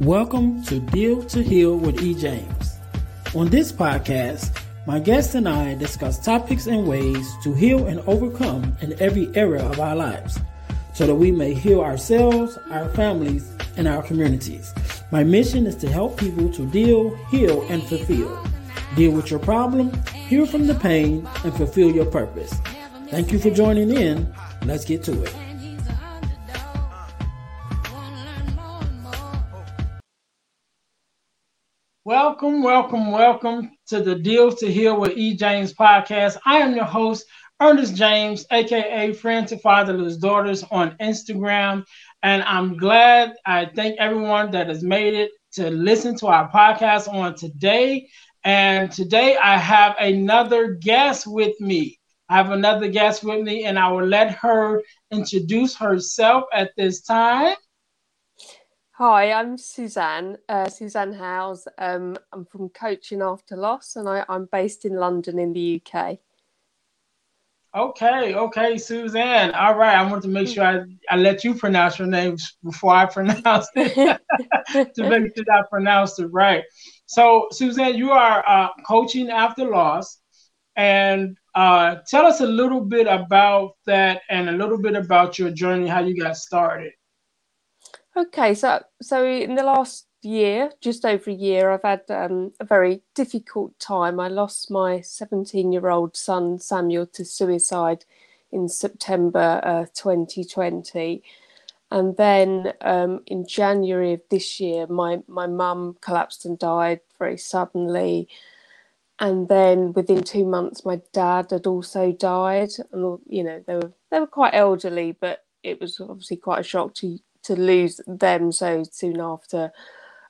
Welcome to Deal to Heal with E. James. On this podcast, my guests and I discuss topics and ways to heal and overcome in every area of our lives so that we may heal ourselves, our families, and our communities. My mission is to help people to deal, heal, and fulfill. Deal with your problem, heal from the pain, and fulfill your purpose. Thank you for joining in. Let's get to it. Welcome, welcome, welcome to the Deal to Heal with E. James podcast. I am your host, Earnest James, aka Friend to Fatherless Daughters on Instagram. And I'm glad I thank everyone that has made it to listen to our podcast on today. And today I have another guest with me. I have another guest with me, and I will let her introduce herself at this time. Hi, I'm Suzanne, uh, Suzanne Howes. Um, I'm from Coaching After Loss and I, am based in London in the UK. Okay, okay, Suzanne. All right, I want to make sure I, I let you pronounce your name before I pronounce it to make sure I pronounce it right. So, Suzanne, you are uh, Coaching After Loss. And uh, tell us a little bit about that and a little bit about your journey, how you got started. Okay, so so in the last year, just over a year, I've had um, a very difficult time. I lost my 17 year old son Samuel to suicide in September uh, 2020. And then um, in January of this year, my, my mum collapsed and died very suddenly. And then within two months, my dad had also died. And, you know, they were, they were quite elderly, but it was obviously quite a shock to to lose them so soon after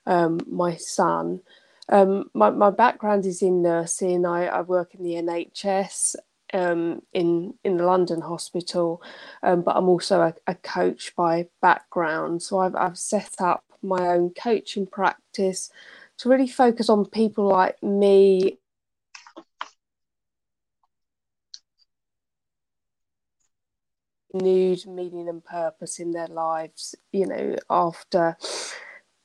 um, my son. Um, my, my background is in nursing. I, I work in the NHS um, in in the London hospital, um, but I'm also a, a, coach by background. So I've, I've set up my own coaching practice to really focus on people like me Need meaning, and purpose in their lives, you know, after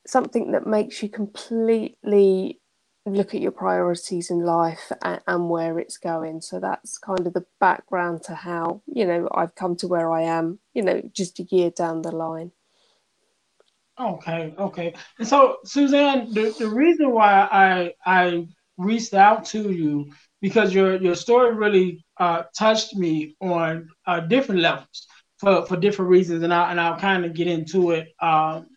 something that makes you completely look at your priorities in life and, and, where it's going. So that's kind of the background to how, you know, I've come to where I am, you know, just a year down the line. Okay, okay. And so Suzanne, the, the reason why I I reached out to you because your your story really uh, touched me on uh, different levels for, for different reasons, and I and I'll kind of get into it, um,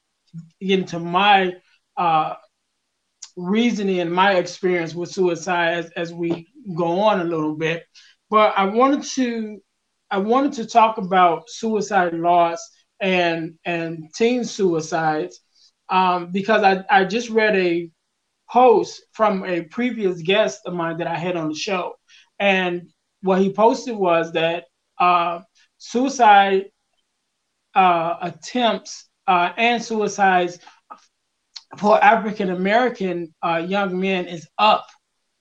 get into my uh, reasoning and my experience with suicide as, as we go on a little bit. But I wanted to I wanted to talk about suicide loss and and teen suicides um, because I, I just read a post from a previous guest of mine that I had on the show. And what he posted was that uh, suicide uh, attempts uh, and suicides for African American uh, young men is up,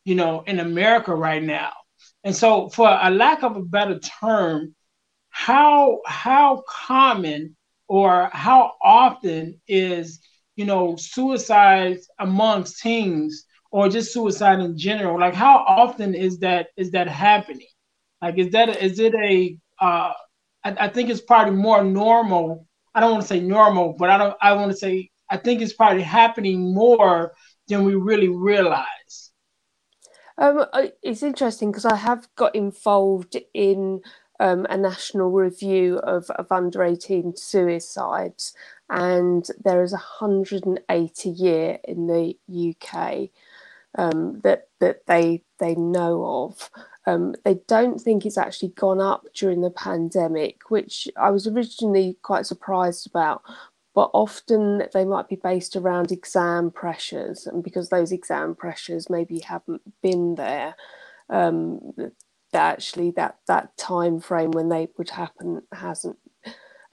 you know, in America right now. And so, for a lack of a better term, how how common or how often is you know, suicides amongst teens or just suicide in general? Like, how often is that is that happening? Like, is that is it a? Uh, I, I think it's probably more normal. I don't want to say normal, but I don't. I want to say I think it's probably happening more than we really realize. Um, it's interesting because I have got involved in um, a national review of, of under 18 suicides and there is 180 a year in the UK um, that that they they know of. Um, they don't think it's actually gone up during the pandemic, which I was originally quite surprised about. But often they might be based around exam pressures, and because those exam pressures maybe haven't been there, um, that actually that that time frame when they would happen hasn't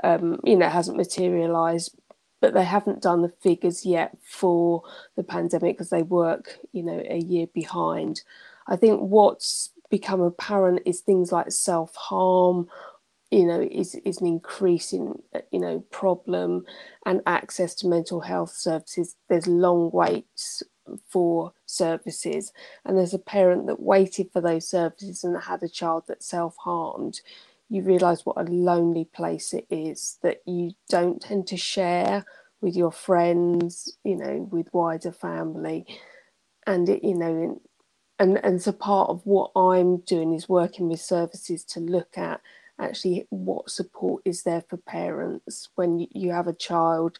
um, you know, hasn't materialised, but they haven't done the figures yet for the pandemic because they work, you know, a year behind. I think what's become apparent is things like self harm, you know is is an increasing you know problem and access to mental health services there's long waits for services and there's a parent that waited for those services and had a child that self-harmed. You realize what a lonely place it is that you don't tend to share with your friends you know with wider family. And it you know and and so part of what i'm doing is working with services to look at actually what support is there for parents when you have a child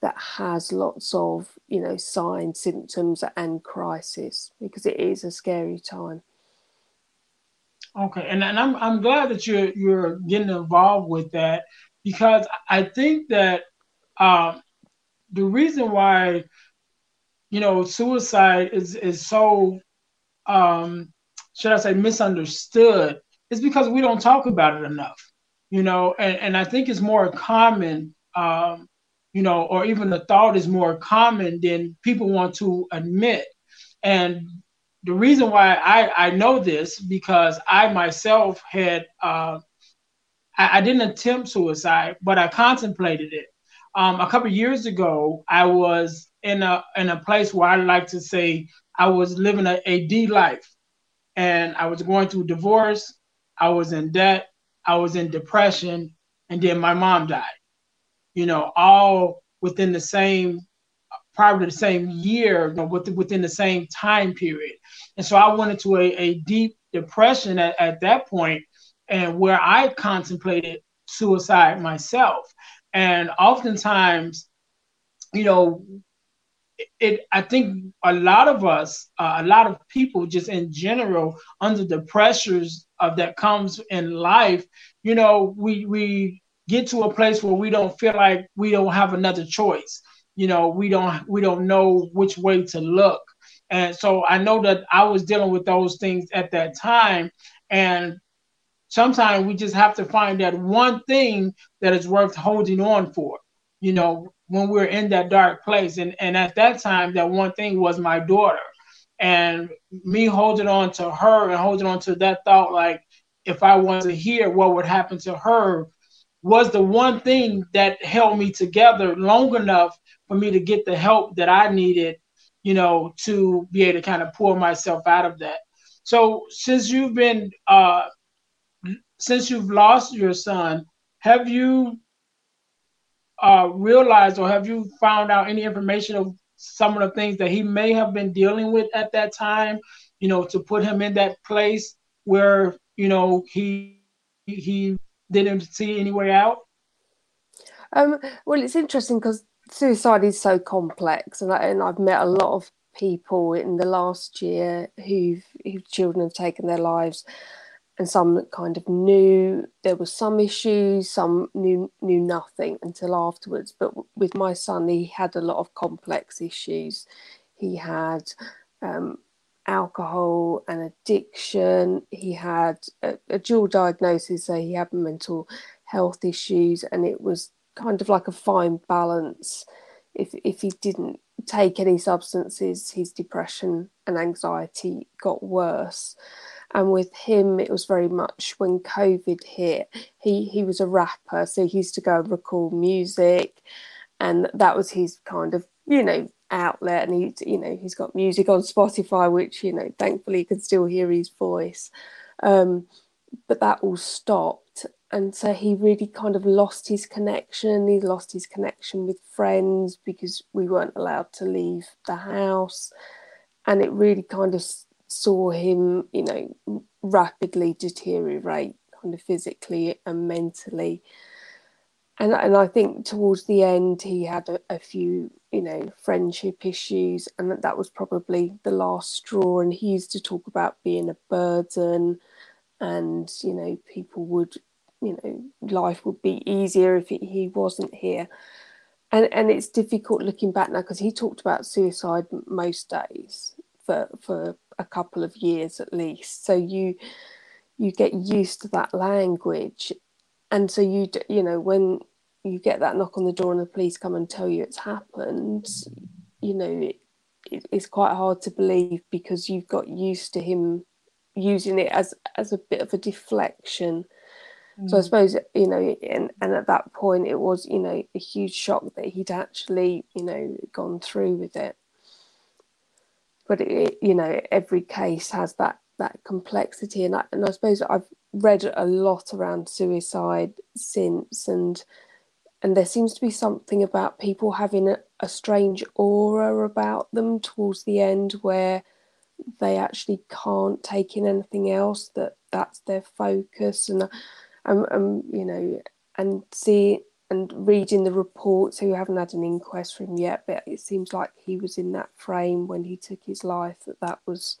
that has lots of you know signs symptoms and crisis because it is a scary time. Okay and, and i'm i'm glad that you're you're getting involved with that because i think that um, the reason why you know suicide is is so um should i say misunderstood is because we don't talk about it enough you know and, and i think it's more common um you know or even the thought is more common than people want to admit and the reason why i i know this because i myself had uh I, I didn't attempt suicide but i contemplated it um, a couple years ago, I was in a in a place where I like to say I was living a, a D life, and I was going through divorce. I was in debt. I was in depression, and then my mom died. You know, all within the same, probably the same year, you know, within the same time period. And so I went into a, a deep depression at, at that point, and where I contemplated suicide myself. And oftentimes, you know, it I think a lot of us, uh, a lot of people just in general, under the pressures of that comes in life, you know, we we get to a place where we don't feel like we don't have another choice. You know, we don't we don't know which way to look. And so I know that I was dealing with those things at that time. And sometimes we just have to find that one thing that is worth holding on for you know when we're in that dark place and and at that time that one thing was my daughter and me holding on to her and holding on to that thought like if i wasn't here what would happen to her was the one thing that held me together long enough for me to get the help that i needed you know to be able to kind of pull myself out of that so since you've been uh, since you've lost your son, have you uh, realized or have you found out any information of some of the things that he may have been dealing with at that time? You know, to put him in that place where you know he he didn't see any way out. Um, well, it's interesting because suicide is so complex, and, I, and I've met a lot of people in the last year who've whose children have taken their lives and some kind of knew there were some issues, some knew knew nothing until afterwards. But with my son, he had a lot of complex issues. He had um, alcohol and addiction. He had a, a dual diagnosis, so he had mental health issues, and it was kind of like a fine balance. If if he didn't take any substances, his depression and anxiety got worse and with him it was very much when covid hit he he was a rapper so he used to go and record music and that was his kind of you know outlet and he you know he's got music on spotify which you know thankfully you can still hear his voice um, but that all stopped and so he really kind of lost his connection he lost his connection with friends because we weren't allowed to leave the house and it really kind of saw him, you know, rapidly deteriorate kind of physically and mentally. And, and I think towards the end, he had a, a few, you know, friendship issues, and that, that was probably the last straw. And he used to talk about being a burden, and, you know, people would, you know, life would be easier if he, he wasn't here. And, and it's difficult looking back now because he talked about suicide most days for, for a couple of years at least so you you get used to that language and so you you know when you get that knock on the door and the police come and tell you it's happened you know it, it, it's quite hard to believe because you've got used to him using it as as a bit of a deflection So I mm. suppose you know, and, and at that point it was you know a huge shock that he'd actually you know gone through with it. But it, you know, every case has that that complexity, and I, and I suppose I've read a lot around suicide since, and and there seems to be something about people having a, a strange aura about them towards the end where they actually can't take in anything else that that's their focus. And um, um you know and see and reading the reports who haven't had an inquest from yet but it seems like he was in that frame when he took his life that that was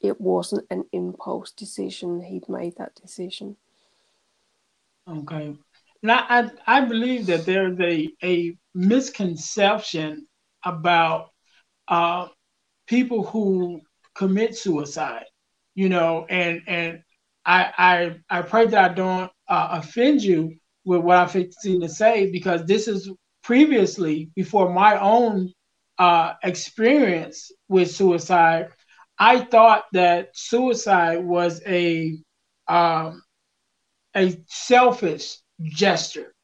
it wasn't an impulse decision. He'd made that decision. Okay now i i believe that there's a a misconception about uh people who commit suicide, you know, and and I I I pray that I don't uh, offend you with what I'm fixing to say because this is previously before my own uh, experience with suicide. I thought that suicide was a um, a selfish gesture,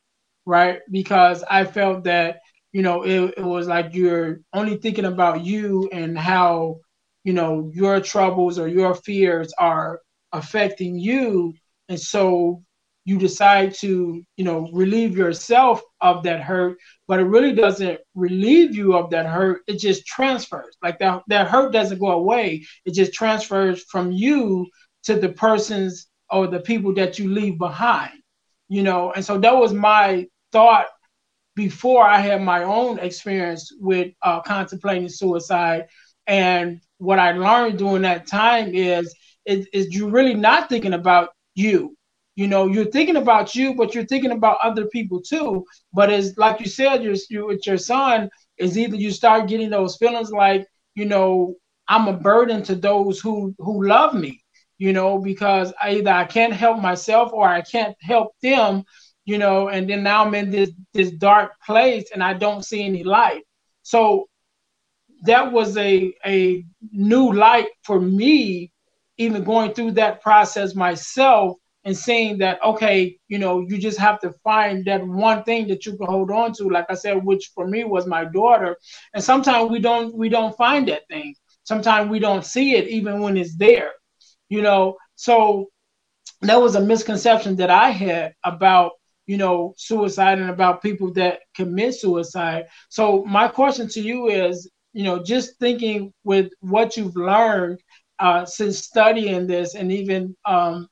right? Because I felt that you know it, it was like you're only thinking about you and how you know your troubles or your fears are affecting you. And so you decide to you know relieve yourself of that hurt but it really doesn't relieve you of that hurt. It just transfers. Like that that hurt doesn't go away. It just transfers from you to the persons or the people that you leave behind you know and so that was my thought before i had my own experience with uh, contemplating suicide and what I learned during that time is, is, is you're really not thinking about you. You know, you're thinking about you, but you're thinking about other people too. But it's like you said, you're, you with your son, is either you start getting those feelings like, you know, I'm a burden to those who who love me, you know, because either I can't help myself or I can't help them, you know, and then now I'm in this this dark place and I don't see any light. So that was a a new light for me even going through that process myself and seeing that okay you know you just have to find that one thing that you can hold on to. Like i said which for me was my daughter. And sometimes we don't we don't find that thing. Sometimes we don't see it even when it's there you know? So that was a misconception that i had about you know suicide and about people that commit suicide. So my question to you is you know, just thinking with what you've learned uh, since studying this, and even um,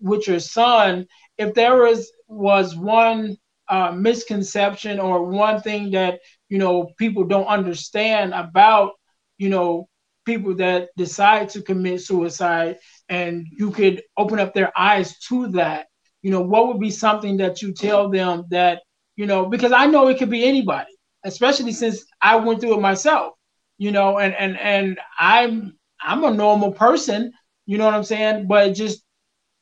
with your son, if there was was one uh, misconception or one thing that you know people don't understand about you know people that decide to commit suicide, and you could open up their eyes to that, you know, what would be something that you tell them that you know because I know it could be anybody especially since I went through it myself, you know, and and and I'm I'm a normal person, you know what I'm saying? But just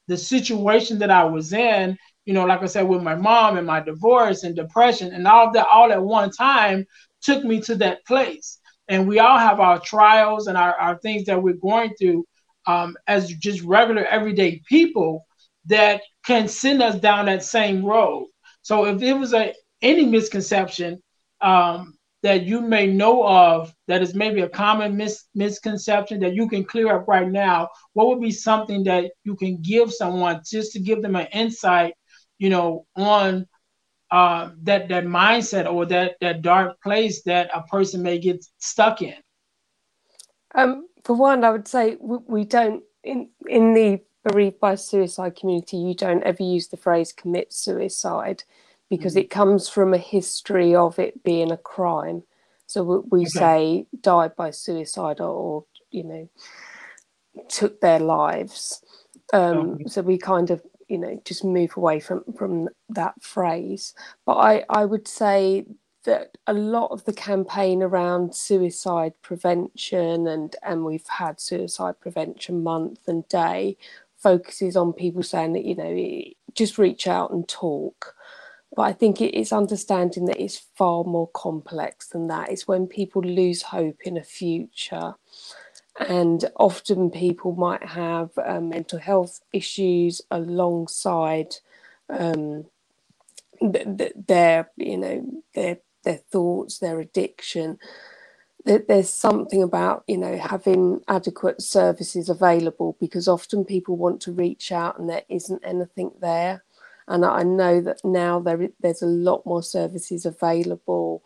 the situation that I was in, you know, like I said, with my mom and my divorce and depression and all that all at one time took me to that place. And we all have our trials and our, our things that we're going through um, as just regular everyday people that can send us down that same road. So if it was a any misconception um, that you may know of that is maybe a common mis- misconception that you can clear up right now? What would be something that you can give someone just to give them an insight, you know, on uh, that that mindset or that that dark place that a person may get stuck in? Um, for one, I would say we, we don't in in the bereaved by suicide community. You don't ever use the phrase "commit suicide." because it comes from a history of it being a crime. So we okay. say died by suicide or, you know, took their lives. Um. So we kind of, you know, just move away from from that phrase. But I I would say that a lot of the campaign around suicide prevention and and we've had suicide prevention month and day focuses on people saying that you know just reach out and talk but I think it is understanding that it's far more complex than that. It's when people lose hope in a future and often people might have uh, mental health issues alongside um, th- th- their you know their their thoughts their addiction. That there's something about you know having adequate services available because often people want to reach out and there isn't anything there. And i know that now there there's a lot more services available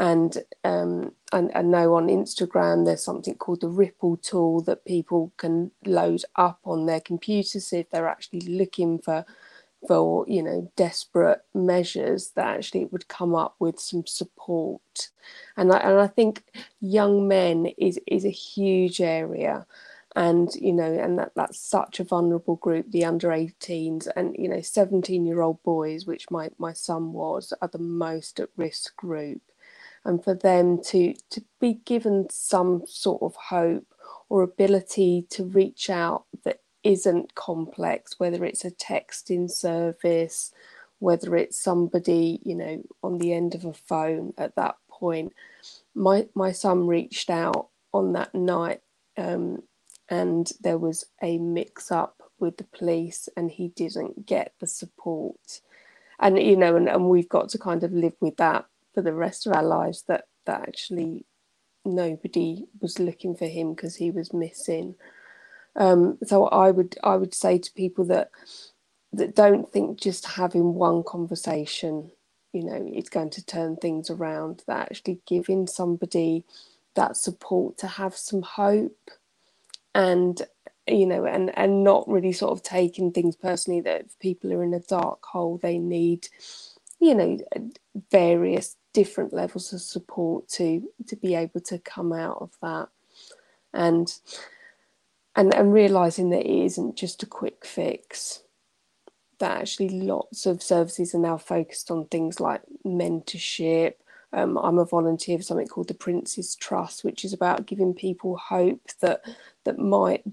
and um, and I know on Instagram there's something called the Ripple tool that people can load up on their computers if they're actually looking for for you know desperate measures that actually would come up with some support. And I, and I think young men is is a huge area. And you know and that that's such a vulnerable group the under 18s and you know 17 year old boys which my my son was are the most at risk group and for them to to be given some sort of hope or ability to reach out that isn't complex whether it's a texting service whether it's somebody you know on the end of a phone at that point. My my son reached out on that night um, and there was a mix up with the police and he didn't get the support. And you know and, and we've got to kind of live with that for the rest of our lives that that actually nobody was looking for him because he was missing. Um, so I would I would say to people that that don't think just having one conversation, you know, is going to turn things around. That actually giving somebody that support to have some hope and you know and and not really sort of taking things personally that if people are in a dark hole they need you know various different levels of support to to be able to come out of that. And and and realizing that it isn't just a quick fix that actually lots of services are now focused on things like mentorship. Um, I'm a volunteer for something called the Prince's Trust, which is about giving people hope that that might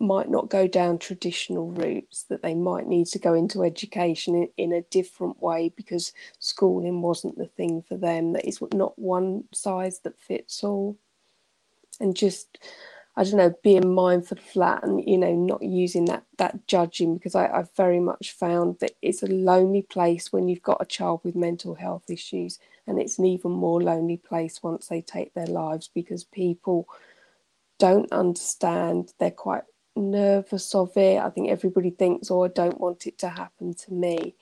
might not go down traditional routes, that they might need to go into education in, in, a different way because schooling wasn't the thing for them, that it's not one size that fits all. And just, I don't know, being mindful of that and, you know, not using that, that judging because I, I've very much found that it's a lonely place when you've got a child with mental health issues. And it's an even more lonely place once they take their lives because people don't understand. They're quite nervous of it. I think everybody thinks, oh, I don't want it to happen to me.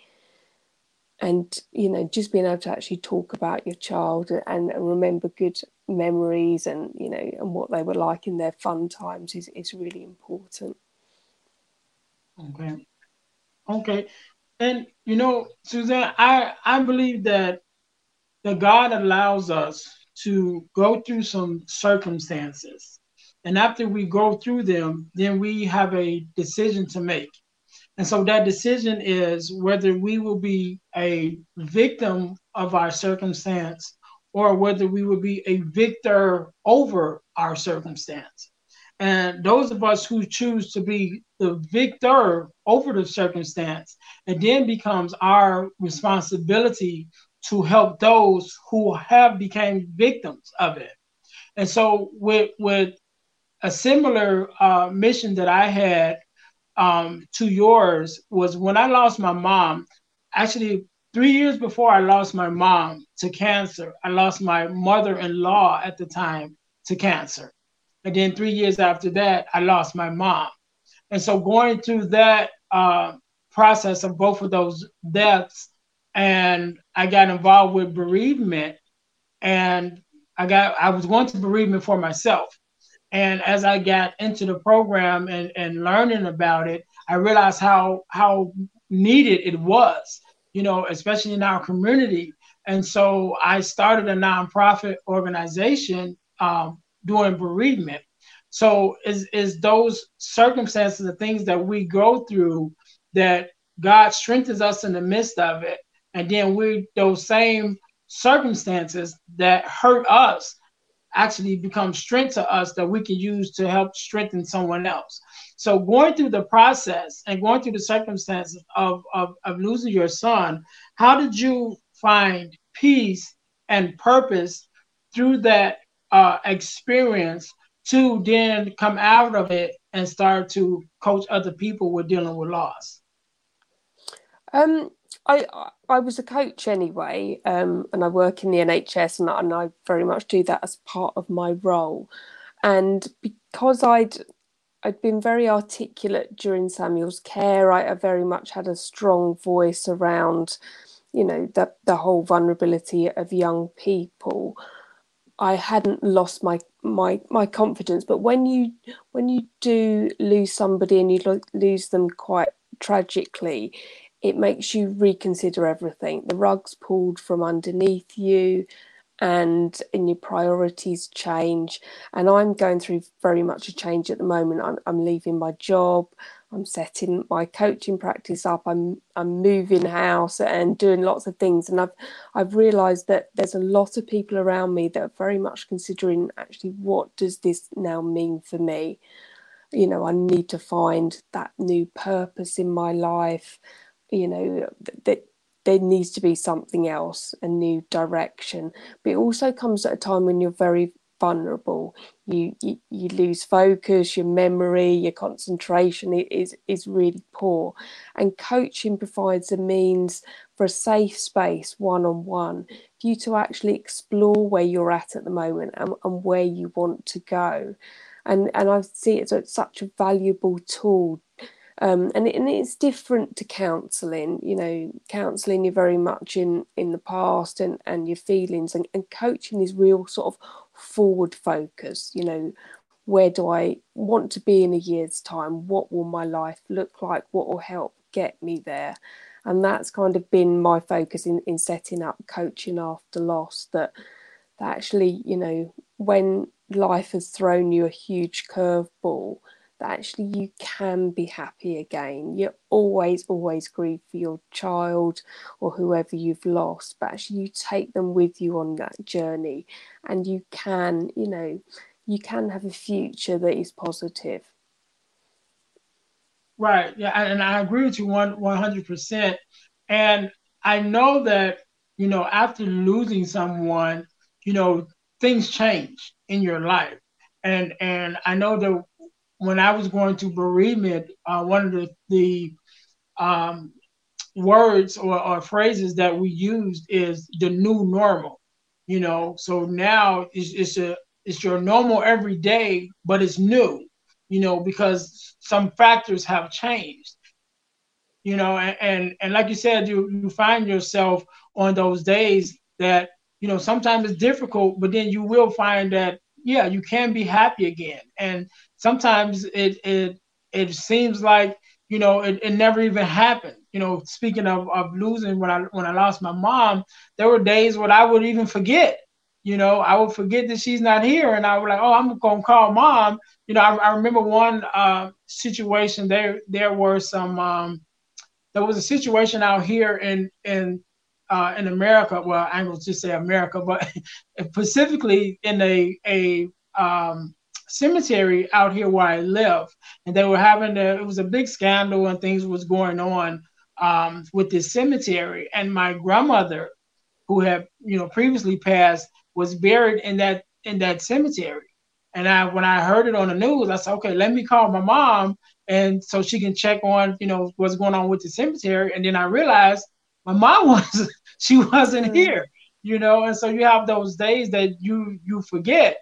And, you know, just being able to actually talk about your child and, and remember good memories and, you know, and what they were like in their fun times is, is really important. Okay. Okay. And, you know, Suzanne, I, I believe that the God allows us to go through some circumstances and after we go through them, then we have a decision to make. And so that decision is whether we will be a victim of our circumstance or whether we will be a victor over our circumstance. And those of us who choose to be the victor over the circumstance, it then becomes our responsibility to help those who have become victims of it. And so with with a similar uh, mission that I had um, to yours was when I lost my mom. Actually, three years before I lost my mom to cancer, I lost my mother-in-law at the time to cancer, and then three years after that, I lost my mom. And so going through that uh, process of both of those deaths, and I got involved with bereavement, and I got I was going to bereavement for myself and as I got into the program and, and learning about it, I realized how how needed it was, you know, especially in our community. And so I started a nonprofit organization um, doing bereavement. So is is those circumstances, the things that we go through, that God strengthens us in the midst of it, and then we those same circumstances that hurt us actually become strength to us that we can use to help strengthen someone else. So going through the process and going through the circumstances of, of, of losing your son, how did you find peace and purpose through that uh, experience to then come out of it and start to coach other people with dealing with loss? Um, I I was a coach anyway, um, and I work in the NHS, and, and I very much do that as part of my role. And because I'd I'd been very articulate during Samuel's care, I, I very much had a strong voice around, you know, the the whole vulnerability of young people. I hadn't lost my my my confidence, but when you when you do lose somebody and you lo- lose them quite tragically, it makes you reconsider everything. The rug's pulled from underneath you, and and your priorities change. And I'm going through very much a change at the moment. I'm I'm leaving my job. I'm setting my coaching practice up. I'm I'm moving house and doing lots of things. And I've I've realised that there's a lot of people around me that are very much considering actually what does this now mean for me. You know, I need to find that new purpose in my life. You know that there needs to be something else, a new direction. But it also comes at a time when you're very vulnerable. You, you you lose focus your memory your concentration is is really poor. And coaching provides a means for a safe space one on one for you to actually explore where you're at at the moment and, and where you want to go. And and I see it as such a valuable tool um, and, and it's different to counselling you know counselling you're very much in in the past and and your feelings and, and coaching is real sort of forward focus you know where do i want to be in a year's time? What will my life look like? What will help get me there? And that's kind of been my focus in, in setting up coaching after loss that, that actually you know when life has thrown you a huge curveball that actually you can be happy again. You always, always grieve for your child or whoever you've lost, but actually you take them with you on that journey and you can, you know, you can have a future that is positive. Right. Yeah. And I agree with you one, 100%. And I know that, you know, after losing someone, you know, things change in your life. And, and I know that when I was going to bereavement, uh, one of the, the um, words or, or, phrases that we used is the new normal. You know, so now it's, it's a it's your normal every day, but it's new. You know, because some factors have changed. You know, and and, and like you said, you you find yourself on those days that you know sometimes it's difficult, but then you will find that yeah, you can be happy again. And sometimes it it it seems like you know it, it never even happened. You know, speaking of, of losing when I when I lost my mom, there were days when I would even forget. You know, I would forget that she's not here, and I would like, oh, I'm gonna call mom. You know, I, I remember one uh, situation. There there were some. Um, there was a situation out here in in uh, in America, well, I'm going to just say America, but specifically in a a um, cemetery out here where I live, and they were having a, it was a big scandal and things was going on um, with this cemetery, and my grandmother, who had you know previously passed, was buried in that in that cemetery. And I, when I heard it on the news, I said, okay, let me call my mom, and so she can check on, you know, what's going on with the cemetery. And then I realized my mom was she wasn't mm-hmm. here, you know, and so you have those days that you you forget.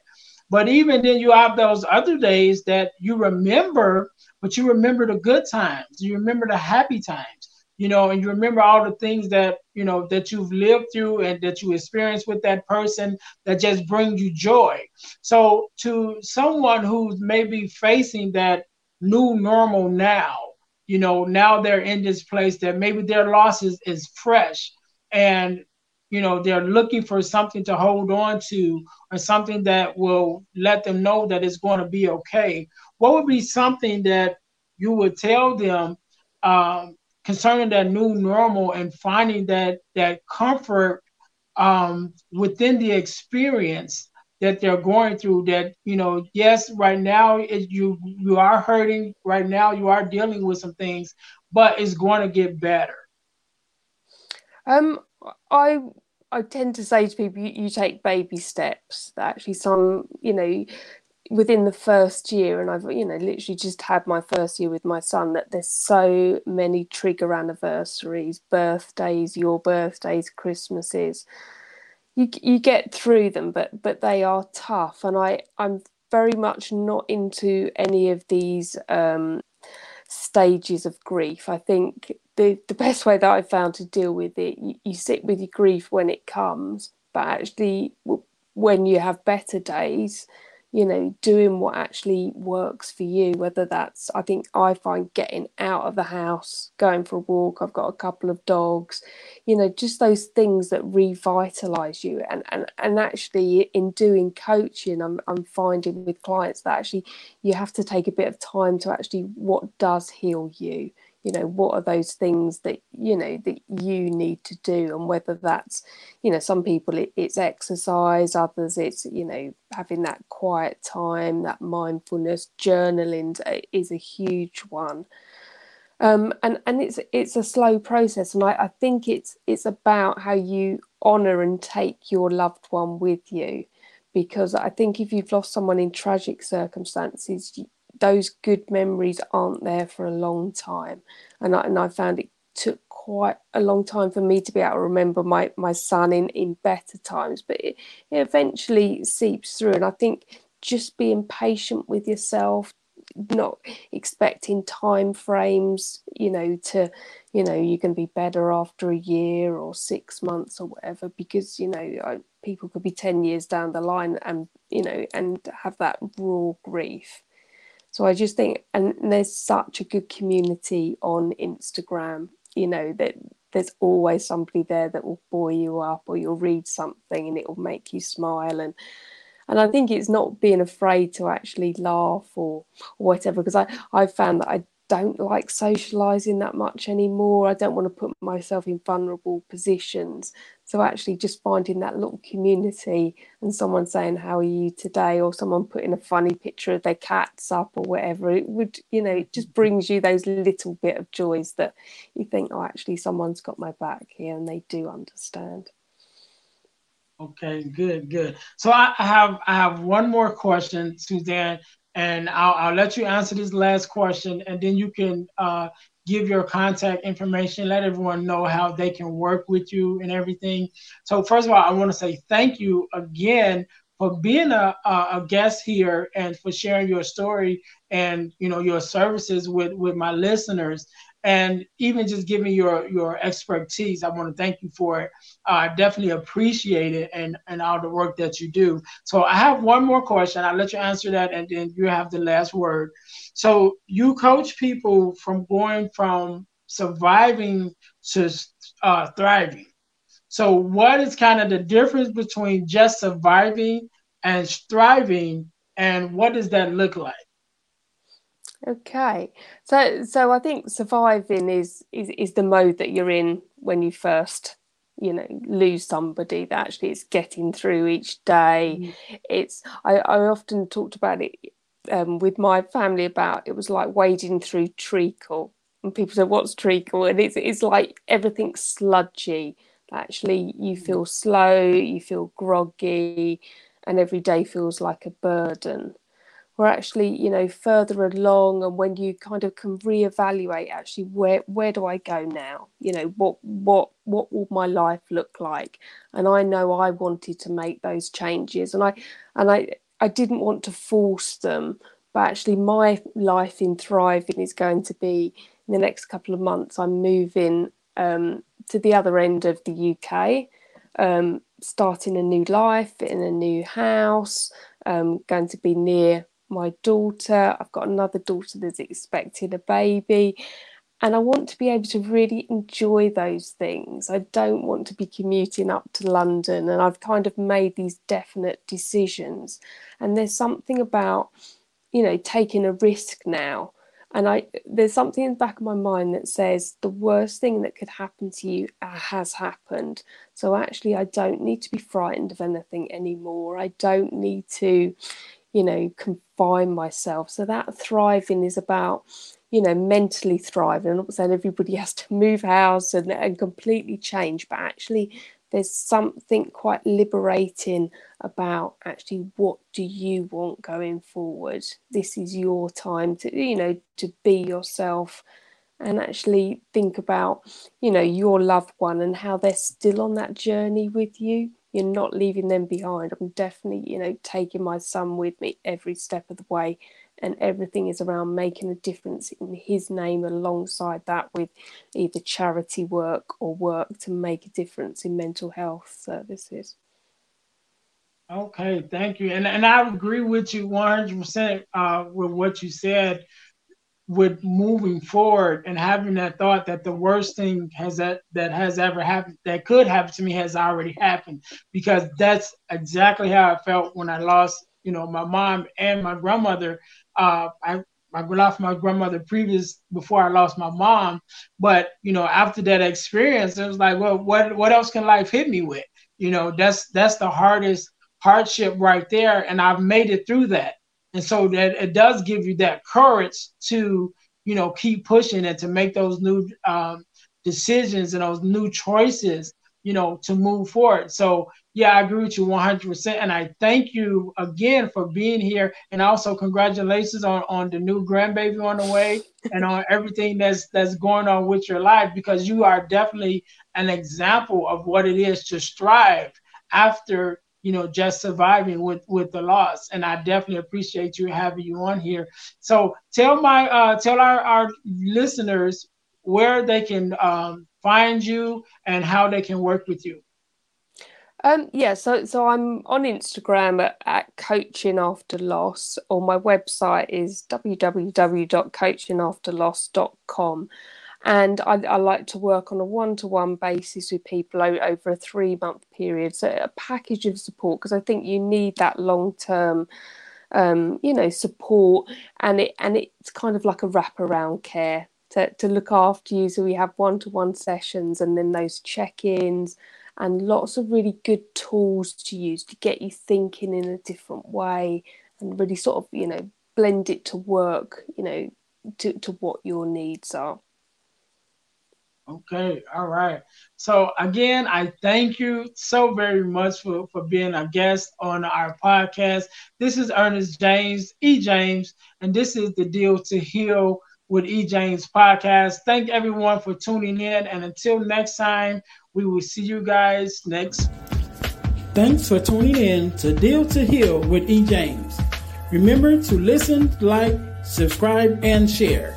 But even then, you have those other days that you remember, but you remember the good times, you remember the happy times, you know, and you remember all the things that you know that you've lived through and that you experienced with that person that just bring you joy. So to someone who's maybe facing that new normal now, you know, now they're in this place that maybe their loss is, is fresh and you know they're looking for something to hold on to or something that will let them know that it's going to be okay. What would be something that you would tell them um, concerning that new normal and finding that that comfort um, within the experience that they're going through that you know yes right now it, you you are hurting. Right now you are dealing with some things but it's going to get better. Um, I I tend to say to people, you, you take baby steps. That actually, some you know, within the first year and i've you know literally just had my first year with my son that there's so many trigger anniversaries birthdays your birthdays christmases you you get through them but but they are tough and i i'm very much not into any of these um, stages of grief. I think the the best way that i've found to deal with it you, you sit with your grief when it comes but actually when you have better days you know doing what actually works for you whether that's i think i find getting out of the house going for a walk i've got a couple of dogs you know just those things that revitalize you. And and, and actually in doing coaching I'm, I'm finding with clients that actually you have to take a bit of time to actually what does heal you you know what are those things that you know that you need to do? And whether that's you know some people it, it's exercise others it's you know having that quiet time that mindfulness. Journaling is a huge one. Um, and and it's it's a slow process. And I, I think it's it's about how you honor and take your loved one with you. Because I think if you've lost someone in tragic circumstances those good memories aren't there for a long time. And I, and I found it took quite a long time for me to be able to remember my, my son in, in better times, but it, it eventually seeps through. And I think just being patient with yourself, not expecting time frames, you know, to, you know, you can be better after a year or six months or whatever, because, you know, I, people could be 10 years down the line and, you know, and have that raw grief. So I just think, and there's such a good community on Instagram, you know, that there's always somebody there that will buoy you up or you'll read something and it will make you smile. And and I think it's not being afraid to actually laugh or, or whatever, because I, I've found that I don't like socializing that much anymore. I don't want to put myself in vulnerable positions. So actually just finding that little community and someone saying, How are you today? or someone putting a funny picture of their cats up or whatever, it would, you know, it just brings you those little bit of joys that you think, oh actually someone's got my back here and they do understand. Okay, good, good. So I have I have one more question, Suzanne, and I'll, I'll let you answer this last question, and then you can uh, give your contact information, let everyone know how they can work with you and everything. So first of all, I want to say thank you again for being a, a guest here and for sharing your story and you know your services with with my listeners and even just giving your your expertise. I want to thank you for it. I uh, definitely appreciate it and and all the work that you do. So I have one more question. I'll let you answer that, and then you have the last word. So you coach people from going from surviving to uh, thriving. So what is kind of the difference between just surviving and thriving, and what does that look like? Okay, so so I think surviving is is is the mode that you're in when you first you know lose somebody that actually it's getting through each day. Mm. it's I, I often talked about it um, with my family about it was like wading through treacle and people say what's treacle? And it's it's like everything's sludgy. Actually you mm. feel slow you feel groggy and every day feels like a burden we're actually you know further along and when you kind of can reevaluate actually where where do i go now? You know what what what will my life look like? And i know i wanted to make those changes and i and i i didn't want to force them but actually my life in thriving is going to be in the next couple of months i'm moving um, to the other end of the uk um, starting a new life in a new house um, going to be near my daughter. I've got another daughter that's expecting a baby. And I want to be able to really enjoy those things. I don't want to be commuting up to London. And I've kind of made these definite decisions. And there's something about, you know, taking a risk now. And I there's something in the back of my mind that says the worst thing that could happen to you uh, has happened. So actually I don't need to be frightened of anything anymore. I don't need to, you know, confine myself. So that thriving is about, you know, mentally thriving. I'm not saying everybody has to move house and, and completely change, but actually there's something quite liberating about actually what do you want going forward. This is your time to you know to be yourself and actually think about you know your loved one and how they're still on that journey with you you're not leaving them behind. I'm definitely you know taking my son with me every step of the way and everything is around making a difference in his name alongside that with either charity work or work to make a difference in mental health services. Okay thank you. And, and i agree with you 100% uh, with what you said with moving forward and having that thought that the worst thing has that that has ever happened that could happen to me has already happened because that's exactly how I felt when I lost you know my mom and my grandmother. Uh, I I lost my grandmother previous before I lost my mom, but you know after that experience, it was like, well, what what else can life hit me with? You know, that's that's the hardest hardship right there, and I've made it through that and so that it does give you that courage to you know keep pushing and to make those new um, decisions and those new choices you know to move forward. So yeah i agree with you 100% and i thank you again for being here. And also congratulations on on the new grandbaby on the way and on everything that's that's going on with your life because you are definitely an example of what it is to strive after you know, just surviving with with the loss. And I definitely appreciate you having you on here. So tell my uh, tell our, our listeners where they can um, find you and how they can work with you. Um, yeah, so so I'm on Instagram at, at coaching after loss, or my website is www.coachingafterloss.com and I, I, like to work on a one-to-one basis with people over a three-month period so a package of support because i think you need that long-term um, you know support and it and it's kind of like a wraparound care to, to look after you. So we have one-to-one sessions and then those check-ins and lots of really good tools to use to get you thinking in a different way and really sort of you know blend it to work you know to, to what your needs are Okay, all right. So again, I thank you so very much for, for being a guest on our podcast. This is Earnest James, E. James, and this is the Deal to Heal with E. James podcast. Thank everyone for tuning in, and until next time, we will see you guys next. Thanks for tuning in to Deal to Heal with E. James. Remember to listen, like, subscribe, and share.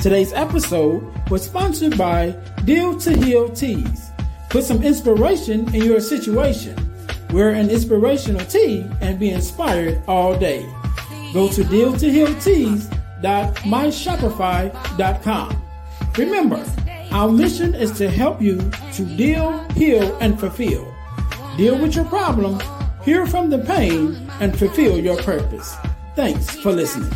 Today's episode was sponsored by Deal to Heal Tees. Put some inspiration in your situation. Wear an inspirational tee and be inspired all day. Go to dealtohealtees.myshopify.com. Remember, our mission is to help you to deal, heal, and fulfill. Deal with your problems, heal from the pain, and fulfill your purpose. Thanks for listening.